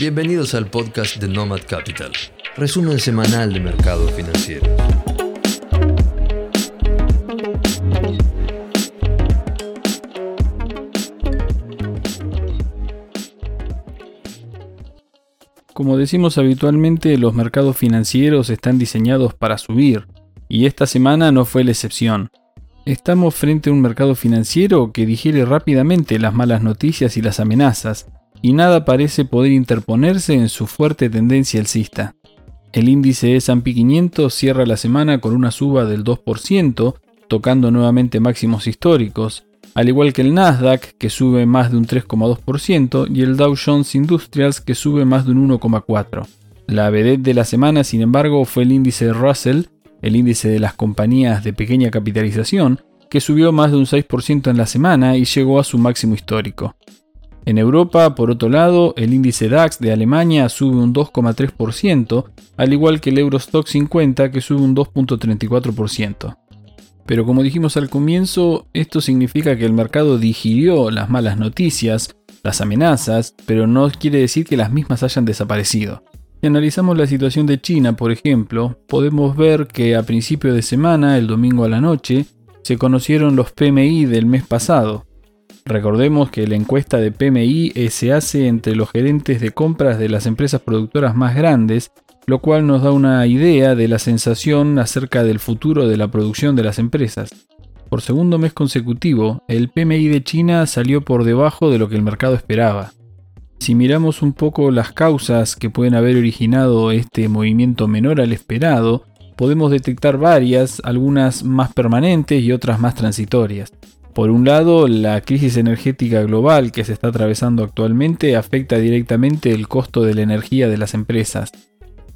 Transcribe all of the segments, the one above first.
Bienvenidos al podcast de Nomad Capital, resumen semanal de mercados financieros. Como decimos habitualmente, los mercados financieros están diseñados para subir, y esta semana no fue la excepción. Estamos frente a un mercado financiero que digiere rápidamente las malas noticias y las amenazas, y nada parece poder interponerse en su fuerte tendencia alcista. El índice S&P 500 cierra la semana con una suba del 2%, tocando nuevamente máximos históricos, al igual que el Nasdaq, que sube más de un 3,2%, y el Dow Jones Industrials, que sube más de un 1,4%. La vedette de la semana, sin embargo, fue el índice Russell, el índice de las compañías de pequeña capitalización, que subió más de un 6% en la semana y llegó a su máximo histórico. En Europa, por otro lado, el índice DAX de Alemania sube un 2,3%, al igual que el Eurostock 50 que sube un 2,34%. Pero como dijimos al comienzo, esto significa que el mercado digirió las malas noticias, las amenazas, pero no quiere decir que las mismas hayan desaparecido. Si analizamos la situación de China, por ejemplo, podemos ver que a principio de semana, el domingo a la noche, se conocieron los PMI del mes pasado, Recordemos que la encuesta de PMI se hace entre los gerentes de compras de las empresas productoras más grandes, lo cual nos da una idea de la sensación acerca del futuro de la producción de las empresas. Por segundo mes consecutivo, el PMI de China salió por debajo de lo que el mercado esperaba. Si miramos un poco las causas que pueden haber originado este movimiento menor al esperado, podemos detectar varias, algunas más permanentes y otras más transitorias. Por un lado, la crisis energética global que se está atravesando actualmente afecta directamente el costo de la energía de las empresas.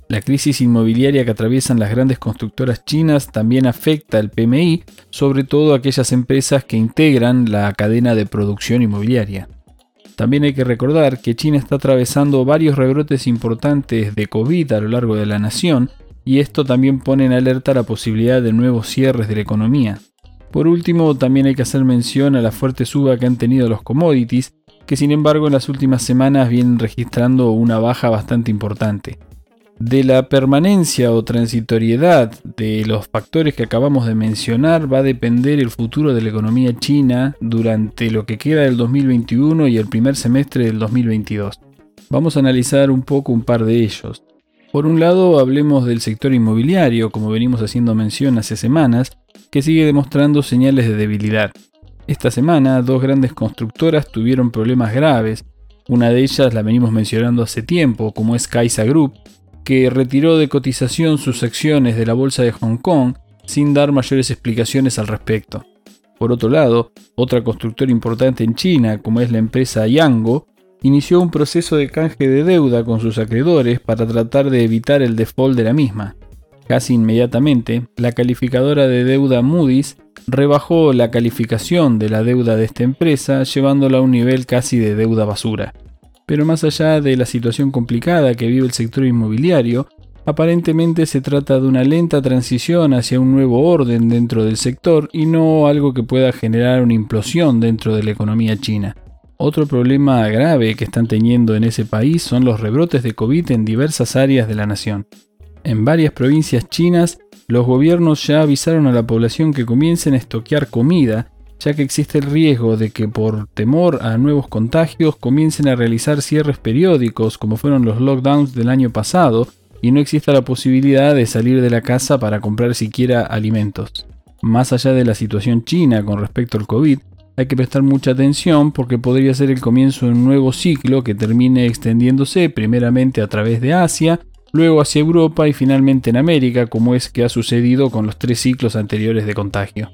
La crisis inmobiliaria que atraviesan las grandes constructoras chinas también afecta el PMI, sobre todo aquellas empresas que integran la cadena de producción inmobiliaria. También hay que recordar que China está atravesando varios rebrotes importantes de COVID a lo largo de la nación, y esto también pone en alerta la posibilidad de nuevos cierres de la economía. Por último, también hay que hacer mención a la fuerte suba que han tenido los commodities, que sin embargo en las últimas semanas vienen registrando una baja bastante importante. De la permanencia o transitoriedad de los factores que acabamos de mencionar va a depender el futuro de la economía china durante lo que queda del 2021 y el primer semestre del 2022. Vamos a analizar un poco un par de ellos. Por un lado, hablemos del sector inmobiliario, como venimos haciendo mención hace semanas, que sigue demostrando señales de debilidad. Esta semana, dos grandes constructoras tuvieron problemas graves. Una de ellas la venimos mencionando hace tiempo, como es Kaisa Group, que retiró de cotización sus acciones de la bolsa de Hong Kong sin dar mayores explicaciones al respecto. Por otro lado, otra constructora importante en China, como es la empresa Yango, inició un proceso de canje de deuda con sus acreedores para tratar de evitar el default de la misma. Casi inmediatamente, la calificadora de deuda Moody's rebajó la calificación de la deuda de esta empresa, llevándola a un nivel casi de deuda basura. Pero más allá de la situación complicada que vive el sector inmobiliario, aparentemente se trata de una lenta transición hacia un nuevo orden dentro del sector y no algo que pueda generar una implosión dentro de la economía china. Otro problema grave que están teniendo en ese país son los rebrotes de COVID en diversas áreas de la nación. En varias provincias chinas, los gobiernos ya avisaron a la población que comiencen a estoquear comida, ya que existe el riesgo de que por temor a nuevos contagios comiencen a realizar cierres periódicos como fueron los lockdowns del año pasado y no exista la posibilidad de salir de la casa para comprar siquiera alimentos. Más allá de la situación china con respecto al COVID, hay que prestar mucha atención porque podría ser el comienzo de un nuevo ciclo que termine extendiéndose primeramente a través de Asia, luego hacia Europa y finalmente en América, como es que ha sucedido con los tres ciclos anteriores de contagio.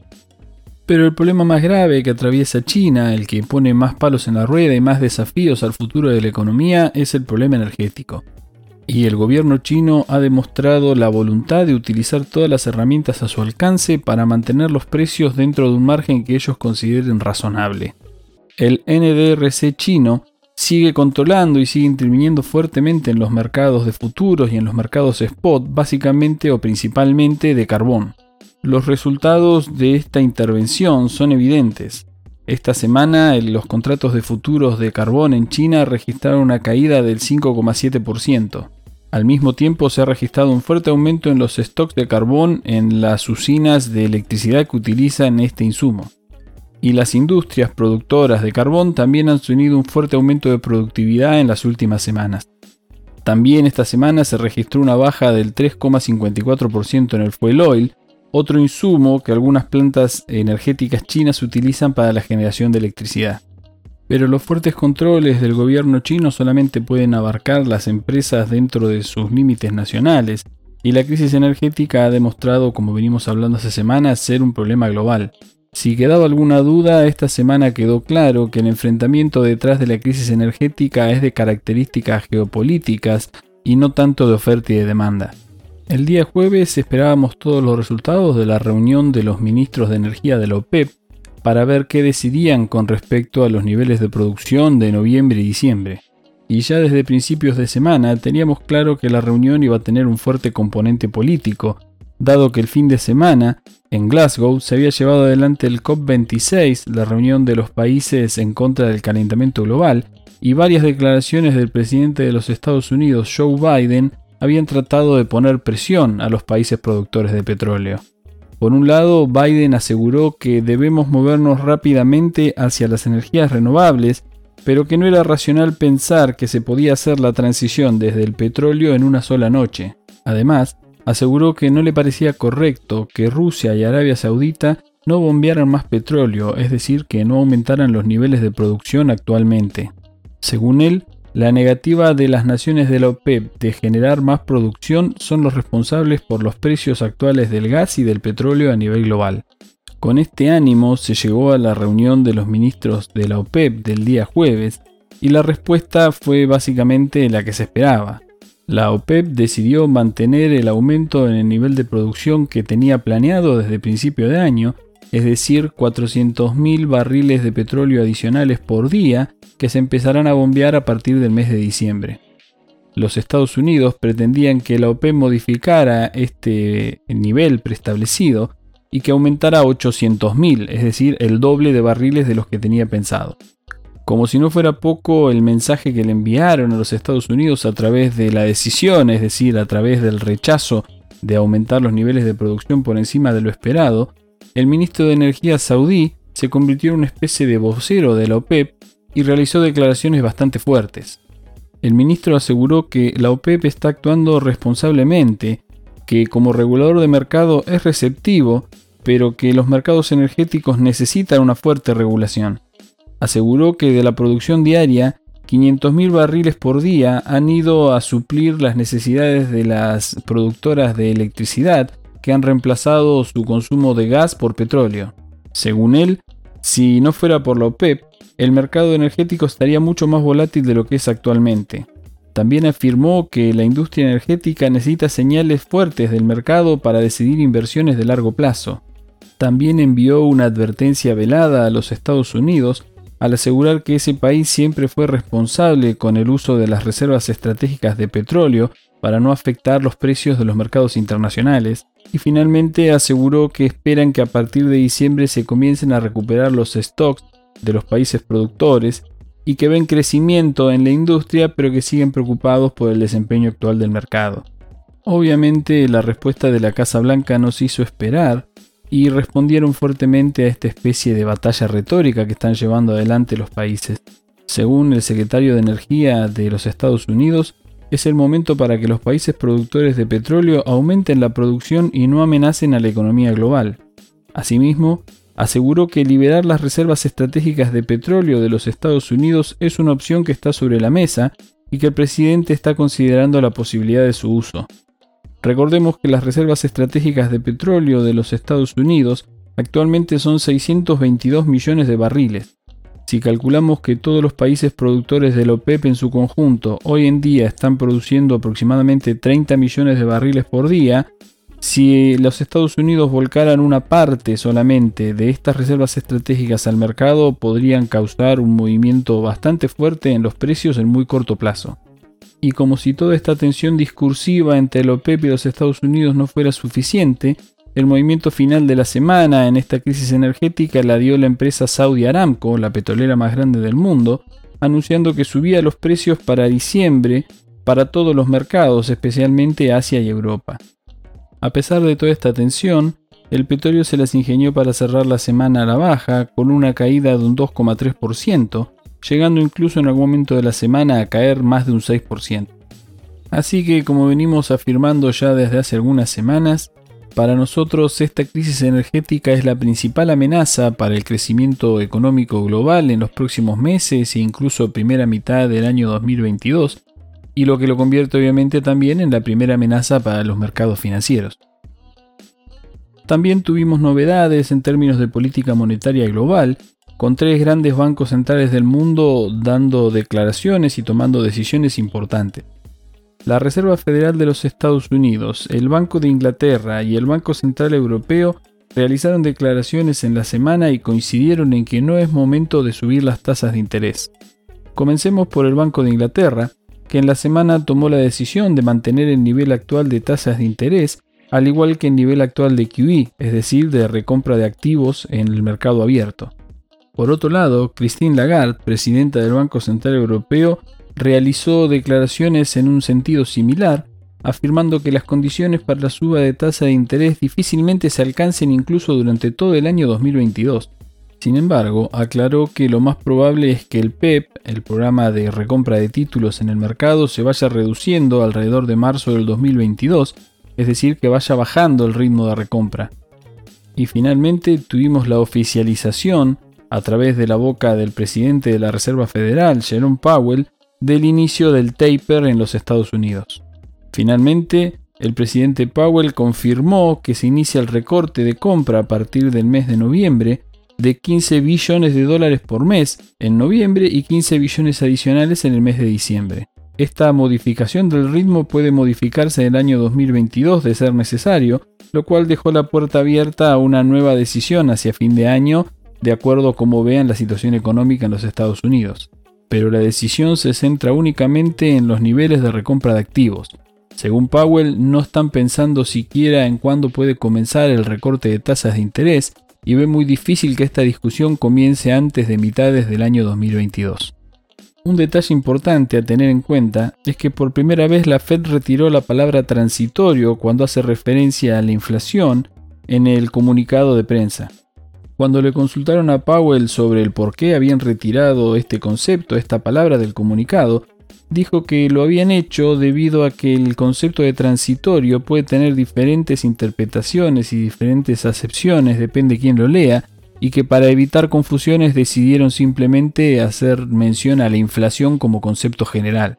Pero el problema más grave que atraviesa China, el que pone más palos en la rueda y más desafíos al futuro de la economía, es el problema energético y el gobierno chino ha demostrado la voluntad de utilizar todas las herramientas a su alcance para mantener los precios dentro de un margen que ellos consideren razonable. El NDRC chino sigue controlando y sigue interviniendo fuertemente en los mercados de futuros y en los mercados spot, básicamente o principalmente de carbón. Los resultados de esta intervención son evidentes. Esta semana los contratos de futuros de carbón en China registraron una caída del 5,7%. Al mismo tiempo se ha registrado un fuerte aumento en los stocks de carbón en las usinas de electricidad que utilizan este insumo. Y las industrias productoras de carbón también han tenido un fuerte aumento de productividad en las últimas semanas. También esta semana se registró una baja del 3,54% en el fuel oil, otro insumo que algunas plantas energéticas chinas utilizan para la generación de electricidad. Pero los fuertes controles del gobierno chino solamente pueden abarcar las empresas dentro de sus límites nacionales, y la crisis energética ha demostrado, como venimos hablando hace semanas, ser un problema global. Si quedaba alguna duda, esta semana quedó claro que el enfrentamiento detrás de la crisis energética es de características geopolíticas y no tanto de oferta y de demanda. El día jueves esperábamos todos los resultados de la reunión de los ministros de energía de la OPEP para ver qué decidían con respecto a los niveles de producción de noviembre y diciembre. Y ya desde principios de semana teníamos claro que la reunión iba a tener un fuerte componente político, dado que el fin de semana, en Glasgow, se había llevado adelante el COP26, la reunión de los países en contra del calentamiento global, y varias declaraciones del presidente de los Estados Unidos, Joe Biden, habían tratado de poner presión a los países productores de petróleo. Por un lado, Biden aseguró que debemos movernos rápidamente hacia las energías renovables, pero que no era racional pensar que se podía hacer la transición desde el petróleo en una sola noche. Además, aseguró que no le parecía correcto que Rusia y Arabia Saudita no bombearan más petróleo, es decir, que no aumentaran los niveles de producción actualmente. Según él, la negativa de las naciones de la OPEP de generar más producción son los responsables por los precios actuales del gas y del petróleo a nivel global. Con este ánimo se llegó a la reunión de los ministros de la OPEP del día jueves y la respuesta fue básicamente la que se esperaba. La OPEP decidió mantener el aumento en el nivel de producción que tenía planeado desde principio de año, es decir, 400.000 barriles de petróleo adicionales por día que se empezarán a bombear a partir del mes de diciembre. Los Estados Unidos pretendían que la OPEP modificara este nivel preestablecido y que aumentara a 800.000, es decir, el doble de barriles de los que tenía pensado. Como si no fuera poco el mensaje que le enviaron a los Estados Unidos a través de la decisión, es decir, a través del rechazo de aumentar los niveles de producción por encima de lo esperado, el ministro de Energía saudí se convirtió en una especie de vocero de la OPEP y realizó declaraciones bastante fuertes. El ministro aseguró que la OPEP está actuando responsablemente, que como regulador de mercado es receptivo, pero que los mercados energéticos necesitan una fuerte regulación. Aseguró que de la producción diaria, 500.000 barriles por día han ido a suplir las necesidades de las productoras de electricidad que han reemplazado su consumo de gas por petróleo. Según él, si no fuera por la OPEP, el mercado energético estaría mucho más volátil de lo que es actualmente. También afirmó que la industria energética necesita señales fuertes del mercado para decidir inversiones de largo plazo. También envió una advertencia velada a los Estados Unidos al asegurar que ese país siempre fue responsable con el uso de las reservas estratégicas de petróleo para no afectar los precios de los mercados internacionales, y finalmente aseguró que esperan que a partir de diciembre se comiencen a recuperar los stocks de los países productores y que ven crecimiento en la industria pero que siguen preocupados por el desempeño actual del mercado. Obviamente la respuesta de la Casa Blanca nos hizo esperar y respondieron fuertemente a esta especie de batalla retórica que están llevando adelante los países. Según el secretario de Energía de los Estados Unidos, es el momento para que los países productores de petróleo aumenten la producción y no amenacen a la economía global. Asimismo, aseguró que liberar las reservas estratégicas de petróleo de los Estados Unidos es una opción que está sobre la mesa y que el presidente está considerando la posibilidad de su uso. Recordemos que las reservas estratégicas de petróleo de los Estados Unidos actualmente son 622 millones de barriles. Si calculamos que todos los países productores de la OPEP en su conjunto hoy en día están produciendo aproximadamente 30 millones de barriles por día, si los Estados Unidos volcaran una parte solamente de estas reservas estratégicas al mercado, podrían causar un movimiento bastante fuerte en los precios en muy corto plazo. Y como si toda esta tensión discursiva entre el OPEP y los Estados Unidos no fuera suficiente, El movimiento final de la semana en esta crisis energética la dio la empresa Saudi Aramco, la petrolera más grande del mundo, anunciando que subía los precios para diciembre para todos los mercados, especialmente Asia y Europa. A pesar de toda esta tensión, el petróleo se las ingenió para cerrar la semana a la baja, con una caída de un 2,3%, llegando incluso en algún momento de la semana a caer más de un 6%. Así que, como venimos afirmando ya desde hace algunas semanas, para nosotros esta crisis energética es la principal amenaza para el crecimiento económico global en los próximos meses e incluso primera mitad del año 2022, y lo que lo convierte obviamente también en la primera amenaza para los mercados financieros. También tuvimos novedades en términos de política monetaria global, con tres grandes bancos centrales del mundo dando declaraciones y tomando decisiones importantes. La Reserva Federal de los Estados Unidos, el Banco de Inglaterra y el Banco Central Europeo realizaron declaraciones en la semana y coincidieron en que no es momento de subir las tasas de interés. Comencemos por el Banco de Inglaterra, que en la semana tomó la decisión de mantener el nivel actual de tasas de interés, al igual que el nivel actual de QE, es decir, de recompra de activos en el mercado abierto. Por otro lado, Christine Lagarde, presidenta del Banco Central Europeo, realizó declaraciones en un sentido similar, afirmando que las condiciones para la suba de tasa de interés difícilmente se alcancen incluso durante todo el año 2022. Sin embargo, aclaró que lo más probable es que el PEP, e el programa de recompra de títulos en el mercado, se vaya reduciendo alrededor de marzo del 2022, es decir, que vaya bajando el ritmo de recompra. Y finalmente tuvimos la oficialización, a través de la boca del presidente de la Reserva Federal, Jerome Powell, del inicio del taper en los Estados Unidos. Finalmente, el presidente Powell confirmó que se inicia el recorte de compra a partir del mes de noviembre de 15 billones de dólares por mes en noviembre y 15 billones adicionales en el mes de diciembre. Esta modificación del ritmo puede modificarse en el año 2022 de ser necesario, lo cual dejó la puerta abierta a una nueva decisión hacia fin de año de acuerdo a cómo vean la situación económica en los Estados Unidos pero la decisión se centra únicamente en los niveles de recompra de activos. Según Powell, no están pensando siquiera en cuándo puede comenzar el recorte de tasas de interés y ve muy difícil que esta discusión comience antes de mitades del año 2022. Un detalle importante a tener en cuenta es que por primera vez la Fed retiró la palabra transitorio cuando hace referencia a la inflación en el comunicado de prensa. Cuando le consultaron a Powell sobre el por qué habían retirado este concepto, esta palabra del comunicado, dijo que lo habían hecho debido a que el concepto de transitorio puede tener diferentes interpretaciones y diferentes acepciones, depende quién lo lea, y que para evitar confusiones decidieron simplemente hacer mención a la inflación como concepto general.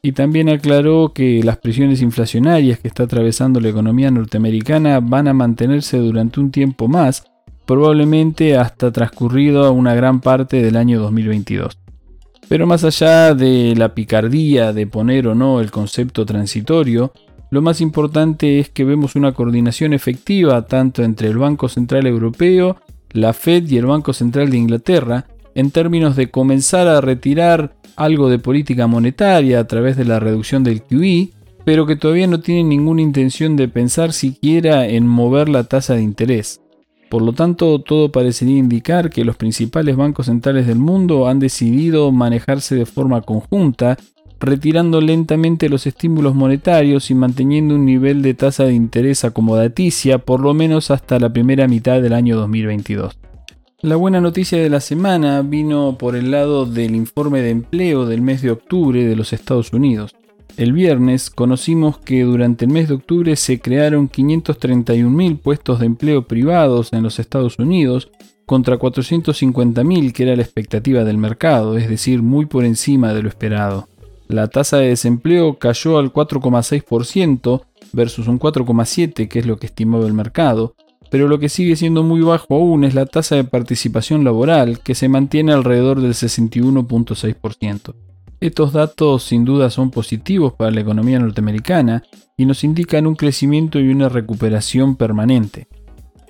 Y también aclaró que las presiones inflacionarias que está atravesando la economía norteamericana van a mantenerse durante un tiempo más, probablemente hasta transcurrido una gran parte del año 2022. Pero más allá de la picardía de poner o no el concepto transitorio, lo más importante es que vemos una coordinación efectiva tanto entre el Banco Central Europeo, la Fed y el Banco Central de Inglaterra en términos de comenzar a retirar algo de política monetaria a través de la reducción del QE, pero que todavía no tienen ninguna intención de pensar siquiera en mover la tasa de interés. Por lo tanto, todo parecería indicar que los principales bancos centrales del mundo han decidido manejarse de forma conjunta, retirando lentamente los estímulos monetarios y manteniendo un nivel de tasa de interés acomodaticia por lo menos hasta la primera mitad del año 2022. La buena noticia de la semana vino por el lado del informe de empleo del mes de octubre de los Estados Unidos. El viernes conocimos que durante el mes de octubre se crearon 531.000 puestos de empleo privados en los Estados Unidos contra 450.000 que era la expectativa del mercado, es decir, muy por encima de lo esperado. La tasa de desempleo cayó al 4,6% versus un 4,7% que es lo que estimaba el mercado, pero lo que sigue siendo muy bajo aún es la tasa de participación laboral que se mantiene alrededor del 61,6%. Estos datos sin duda son positivos para la economía norteamericana y nos indican un crecimiento y una recuperación permanente.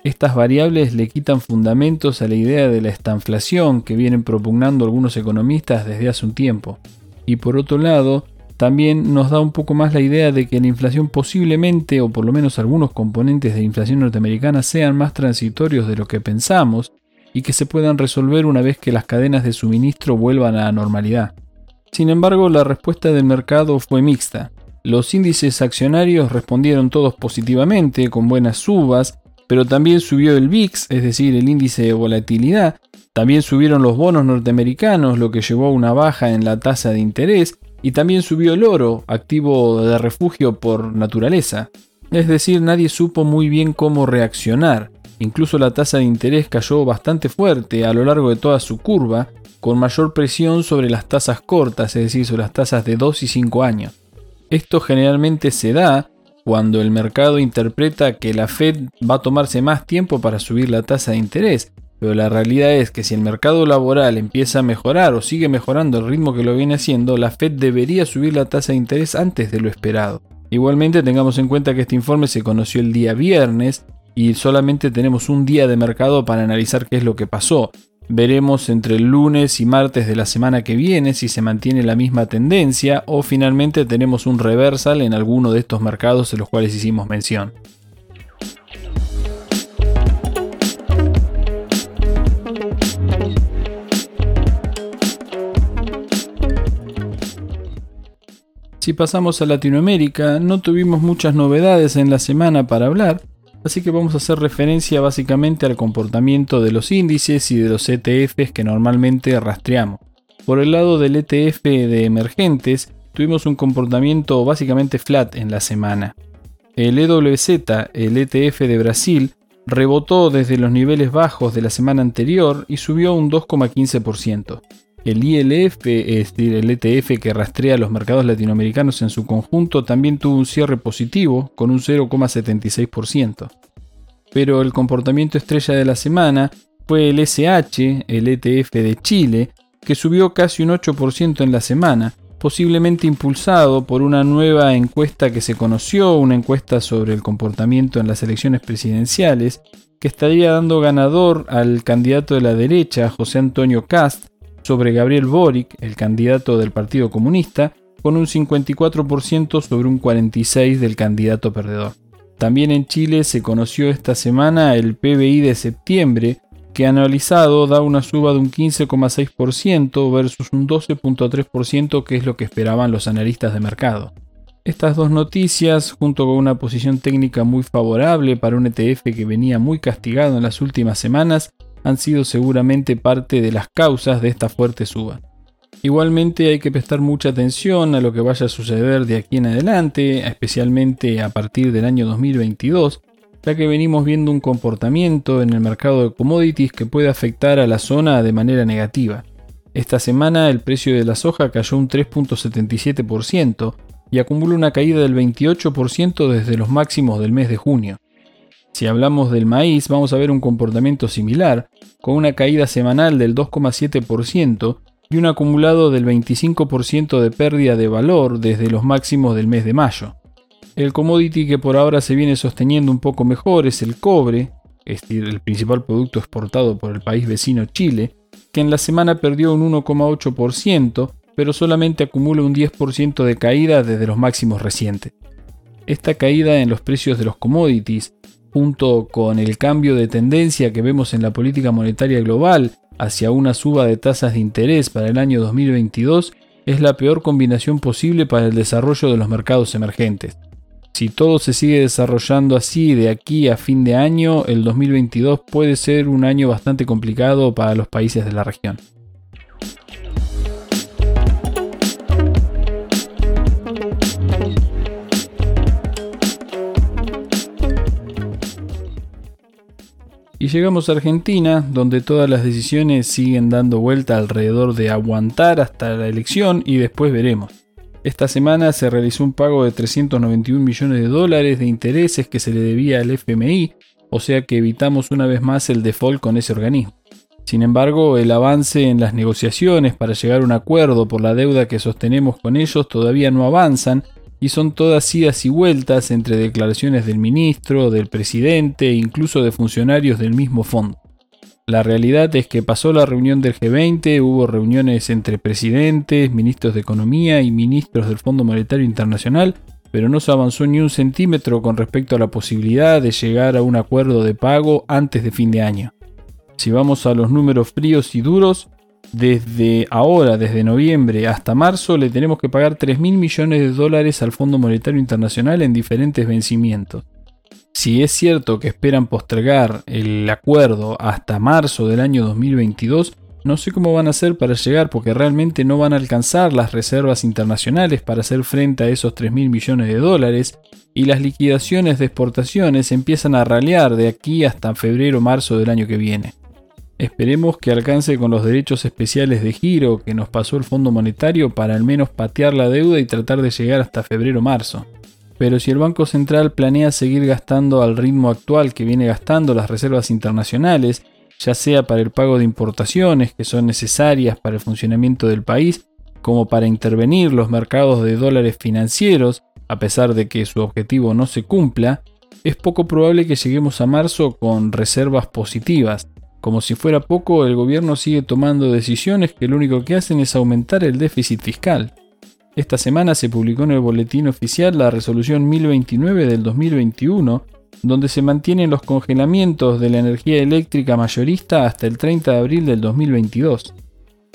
Estas variables le quitan fundamentos a la idea de la estanflación que vienen propugnando algunos economistas desde hace un tiempo. Y por otro lado, también nos da un poco más la idea de que la inflación posiblemente, o por lo menos algunos componentes de la inflación norteamericana, sean más transitorios de lo que pensamos y que se puedan resolver una vez que las cadenas de suministro vuelvan a la normalidad. Sin embargo, la respuesta del mercado fue mixta. Los índices accionarios respondieron todos positivamente, con buenas subas, pero también subió el VIX, es decir, el índice de volatilidad, también subieron los bonos norteamericanos, lo que llevó a una baja en la tasa de interés, y también subió el oro, activo de refugio por naturaleza. Es decir, nadie supo muy bien cómo reaccionar. Incluso la tasa de interés cayó bastante fuerte a lo largo de toda su curva, con mayor presión sobre las tasas cortas, es decir, sobre las tasas de 2 y 5 años. Esto generalmente se da cuando el mercado interpreta que la Fed va a tomarse más tiempo para subir la tasa de interés, pero la realidad es que si el mercado laboral empieza a mejorar o sigue mejorando el ritmo que lo viene haciendo, la Fed debería subir la tasa de interés antes de lo esperado. Igualmente tengamos en cuenta que este informe se conoció el día viernes y solamente tenemos un día de mercado para analizar qué es lo que pasó. Veremos entre el lunes y martes de la semana que viene si se mantiene la misma tendencia o finalmente tenemos un reversal en alguno de estos mercados en los cuales hicimos mención. Si pasamos a Latinoamérica, no tuvimos muchas novedades en la semana para hablar, así que vamos a hacer referencia básicamente al comportamiento de los índices y de los ETFs que normalmente rastreamos. Por el lado del ETF de emergentes, tuvimos un comportamiento básicamente flat en la semana. El EWZ, el ETF de Brasil, rebotó desde los niveles bajos de la semana anterior y subió un 2,15%. El ILF, es decir, el ETF que rastrea los mercados latinoamericanos en su conjunto, también tuvo un cierre positivo con un 0,76%. Pero el comportamiento estrella de la semana fue el SH, el ETF de Chile, que subió casi un 8% en la semana, posiblemente impulsado por una nueva encuesta que se conoció, una encuesta sobre el comportamiento en las elecciones presidenciales, que estaría dando ganador al candidato de la derecha, José Antonio Cast, sobre Gabriel Boric, el candidato del Partido Comunista, con un 54% sobre un 46% del candidato perdedor. También en Chile se conoció esta semana el PBI de septiembre, que analizado da una suba de un 15,6% versus un 12,3% que es lo que esperaban los analistas de mercado. Estas dos noticias, junto con una posición técnica muy favorable para un ETF que venía muy castigado en las últimas semanas, han sido seguramente parte de las causas de esta fuerte suba. Igualmente hay que prestar mucha atención a lo que vaya a suceder de aquí en adelante, especialmente a partir del año 2022, ya que venimos viendo un comportamiento en el mercado de commodities que puede afectar a la zona de manera negativa. Esta semana el precio de la soja cayó un 3.77% y acumula una caída del 28% desde los máximos del mes de junio. Si hablamos del maíz, vamos a ver un comportamiento similar, con una caída semanal del 2,7% y un acumulado del 25% de pérdida de valor desde los máximos del mes de mayo. El commodity que por ahora se viene sosteniendo un poco mejor es el cobre, es decir, el principal producto exportado por el país vecino Chile, que en la semana perdió un 1,8%, pero solamente acumula un 10% de caída desde los máximos recientes. Esta caída en los precios de los commodities junto con el cambio de tendencia que vemos en la política monetaria global hacia una suba de tasas de interés para el año 2022, es la peor combinación posible para el desarrollo de los mercados emergentes. Si todo se sigue desarrollando así de aquí a fin de año, el 2022 puede ser un año bastante complicado para los países de la región. Y llegamos a Argentina, donde todas las decisiones siguen dando vuelta alrededor de aguantar hasta la elección y después veremos. Esta semana se realizó un pago de 391 millones de dólares de intereses que se le debía al FMI, o sea que evitamos una vez más el default con ese organismo. Sin embargo, el avance en las negociaciones para llegar a un acuerdo por la deuda que sostenemos con ellos todavía no avanzan y son todas idas y vueltas entre declaraciones del ministro, del presidente e incluso de funcionarios del mismo fondo. La realidad es que pasó la reunión del G20, hubo reuniones entre presidentes, ministros de Economía y ministros del Fondo Monetario Internacional, pero no se avanzó ni un centímetro con respecto a la posibilidad de llegar a un acuerdo de pago antes de fin de año. Si vamos a los números fríos y duros, desde ahora, desde noviembre hasta marzo, le tenemos que pagar 3 mil millones de dólares al Fondo Monetario Internacional en diferentes vencimientos. Si es cierto que esperan postergar el acuerdo hasta marzo del año 2022, no sé cómo van a hacer para llegar porque realmente no van a alcanzar las reservas internacionales para hacer frente a esos 3 mil millones de dólares y las liquidaciones de exportaciones empiezan a ralear de aquí hasta febrero marzo del año que viene. Esperemos que alcance con los derechos especiales de giro que nos pasó el Fondo Monetario para al menos patear la deuda y tratar de llegar hasta febrero marzo. Pero si el Banco Central planea seguir gastando al ritmo actual que viene gastando las reservas internacionales, ya sea para el pago de importaciones que son necesarias para el funcionamiento del país, como para intervenir los mercados de dólares financieros, a pesar de que su objetivo no se cumpla, es poco probable que lleguemos a marzo con reservas positivas. Como si fuera poco, el gobierno sigue tomando decisiones que lo único que hacen es aumentar el déficit fiscal. Esta semana se publicó en el Boletín Oficial la Resolución 1029 del 2021, donde se mantienen los congelamientos de la energía eléctrica mayorista hasta el 30 de abril del 2022.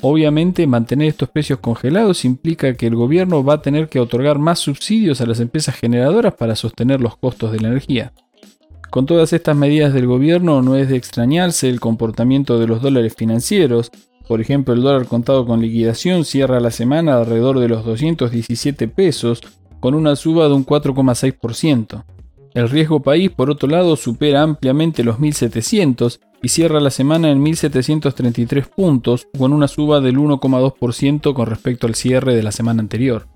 Obviamente, mantener estos precios congelados implica que el gobierno va a tener que otorgar más subsidios a las empresas generadoras para sostener los costos de la energía. Con todas estas medidas del gobierno no es de extrañarse el comportamiento de los dólares financieros, por ejemplo, el dólar contado con liquidación cierra la semana alrededor de los 217 pesos, con una suba de un 4,6%. El riesgo país, por otro lado, supera ampliamente los 1700 y cierra la semana en 1733 puntos, con una suba del 1,2% con respecto al cierre de la semana anterior.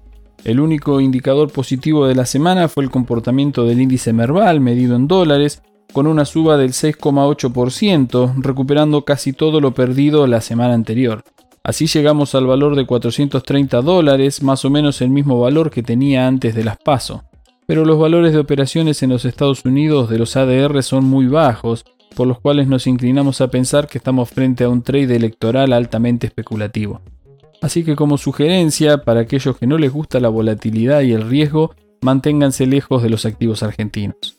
El único indicador positivo de la semana fue el comportamiento del índice Merval medido en dólares, con una suba del 6,8%, recuperando casi todo lo perdido la semana anterior. Así llegamos al valor de 430 dólares, más o menos el mismo valor que tenía antes de las PASO. Pero los valores de operaciones en los Estados Unidos de los ADR son muy bajos, por los cuales nos inclinamos a pensar que estamos frente a un trade electoral altamente especulativo. Así que como sugerencia, para aquellos que no les gusta la volatilidad y el riesgo, manténganse lejos de los activos argentinos.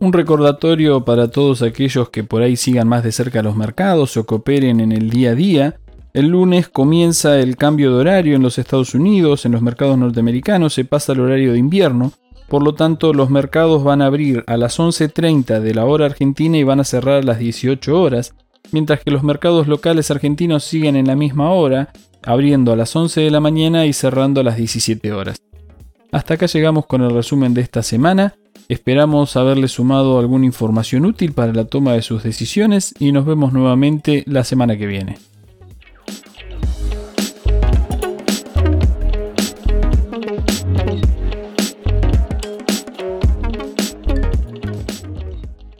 Un recordatorio para todos aquellos que por ahí sigan más de cerca los mercados o cooperen en el día a día. El lunes comienza el cambio de horario en los Estados Unidos, en los mercados norteamericanos se pasa al horario de invierno, por lo tanto los mercados van a abrir a las 11.30 de la hora argentina y van a cerrar a las 18 horas, mientras que los mercados locales argentinos siguen en la misma hora, abriendo a las 11 de la mañana y cerrando a las 17 horas. Hasta acá llegamos con el resumen de esta semana. Esperamos haberle sumado alguna información útil para la toma de sus decisiones y nos vemos nuevamente la semana que viene.